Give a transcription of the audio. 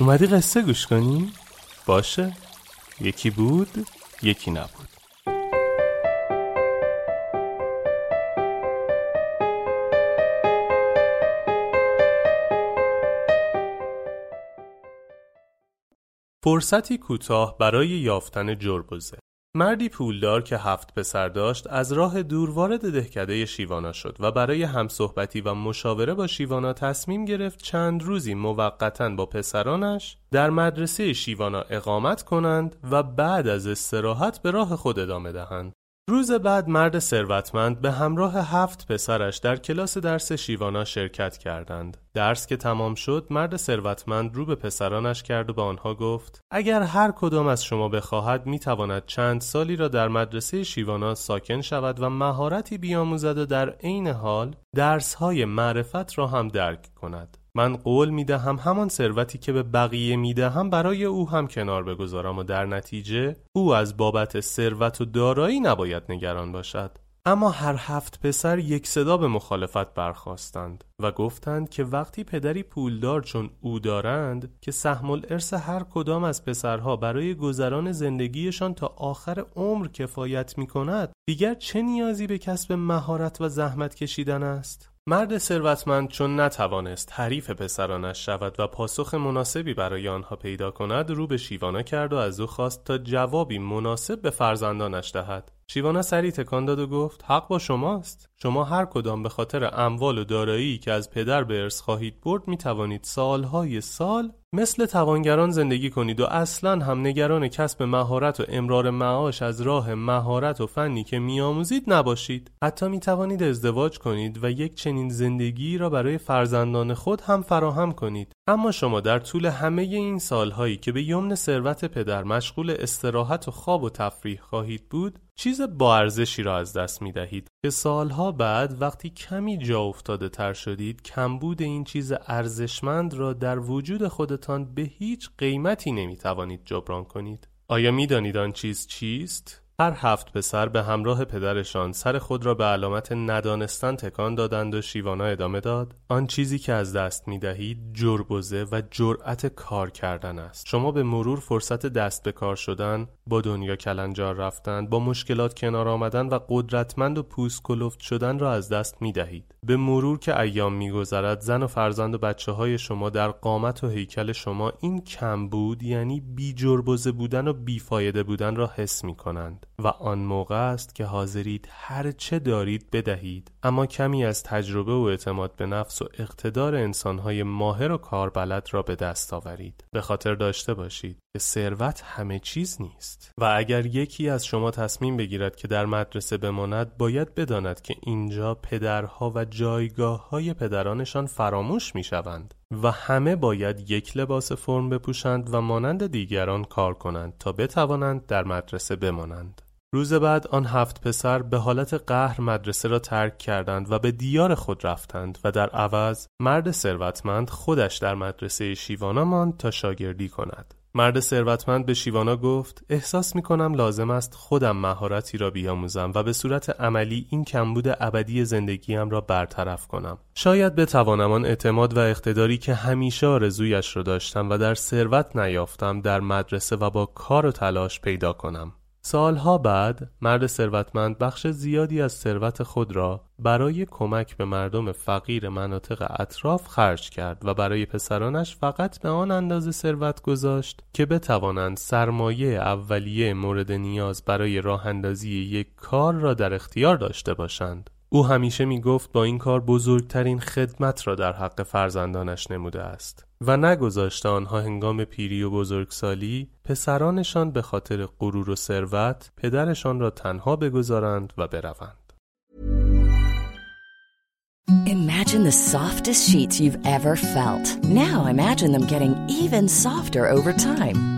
اومدی قصه گوش کنی؟ باشه. یکی بود یکی نبود. فرصتی کوتاه برای یافتن جربوزه. مردی پولدار که هفت پسر داشت از راه دور وارد دهکده شیوانا شد و برای همصحبتی و مشاوره با شیوانا تصمیم گرفت چند روزی موقتا با پسرانش در مدرسه شیوانا اقامت کنند و بعد از استراحت به راه خود ادامه دهند. روز بعد مرد ثروتمند به همراه هفت پسرش در کلاس درس شیوانا شرکت کردند. درس که تمام شد مرد ثروتمند رو به پسرانش کرد و به آنها گفت اگر هر کدام از شما بخواهد می‌تواند چند سالی را در مدرسه شیوانا ساکن شود و مهارتی بیاموزد و در عین حال درسهای معرفت را هم درک کند. من قول می دهم همان ثروتی که به بقیه می دهم برای او هم کنار بگذارم و در نتیجه او از بابت ثروت و دارایی نباید نگران باشد اما هر هفت پسر یک صدا به مخالفت برخواستند و گفتند که وقتی پدری پولدار چون او دارند که سهم الارث هر کدام از پسرها برای گذران زندگیشان تا آخر عمر کفایت می کند دیگر چه نیازی به کسب مهارت و زحمت کشیدن است؟ مرد ثروتمند چون نتوانست حریف پسرانش شود و پاسخ مناسبی برای آنها پیدا کند رو به شیوانا کرد و از او خواست تا جوابی مناسب به فرزندانش دهد. شیوانا سری تکان داد و گفت حق با شماست. شما هر کدام به خاطر اموال و دارایی که از پدر به ارث خواهید برد می توانید سالهای سال مثل توانگران زندگی کنید و اصلا هم نگران کسب مهارت و امرار معاش از راه مهارت و فنی که میآموزید نباشید. حتی می توانید ازدواج کنید و یک چنین زندگی را برای فرزندان خود هم فراهم کنید. اما شما در طول همه این سالهایی که به یمن ثروت پدر مشغول استراحت و خواب و تفریح خواهید بود چیز با ارزشی را از دست می دهید که سالها بعد وقتی کمی جا افتاده تر شدید کمبود این چیز ارزشمند را در وجود خودتان به هیچ قیمتی نمی توانید جبران کنید. آیا می دانید آن چیز چیست؟ هر هفت پسر به همراه پدرشان سر خود را به علامت ندانستن تکان دادند و شیوانا ادامه داد. آن چیزی که از دست می دهید جربزه و جرأت کار کردن است. شما به مرور فرصت دست به کار شدن با دنیا کلنجار رفتن با مشکلات کنار آمدن و قدرتمند و پوست کلفت شدن را از دست می دهید به مرور که ایام میگذرد زن و فرزند و بچه های شما در قامت و هیکل شما این کم بود یعنی بی جربزه بودن و بیفایده بودن را حس می کنند و آن موقع است که حاضرید هر چه دارید بدهید. اما کمی از تجربه و اعتماد به نفس و اقتدار انسانهای ماهر و کاربلد را به دست آورید. به خاطر داشته باشید که ثروت همه چیز نیست. و اگر یکی از شما تصمیم بگیرد که در مدرسه بماند باید بداند که اینجا پدرها و جایگاه های پدرانشان فراموش می شوند و همه باید یک لباس فرم بپوشند و مانند دیگران کار کنند تا بتوانند در مدرسه بمانند. روز بعد آن هفت پسر به حالت قهر مدرسه را ترک کردند و به دیار خود رفتند و در عوض مرد ثروتمند خودش در مدرسه شیوانا ماند تا شاگردی کند. مرد ثروتمند به شیوانا گفت احساس می کنم لازم است خودم مهارتی را بیاموزم و به صورت عملی این کمبود ابدی زندگیم را برطرف کنم. شاید بتوانم آن اعتماد و اقتداری که همیشه آرزویش را داشتم و در ثروت نیافتم در مدرسه و با کار و تلاش پیدا کنم. سالها بعد مرد ثروتمند بخش زیادی از ثروت خود را برای کمک به مردم فقیر مناطق اطراف خرج کرد و برای پسرانش فقط به آن اندازه ثروت گذاشت که بتوانند سرمایه اولیه مورد نیاز برای راه اندازی یک کار را در اختیار داشته باشند. او همیشه می گفت با این کار بزرگترین خدمت را در حق فرزندانش نموده است و نگذاشته آنها هنگام پیری و بزرگسالی پسرانشان به خاطر غرور و ثروت پدرشان را تنها بگذارند و بروند. Imagine the softest sheets you've ever felt. Now imagine them getting even softer over time.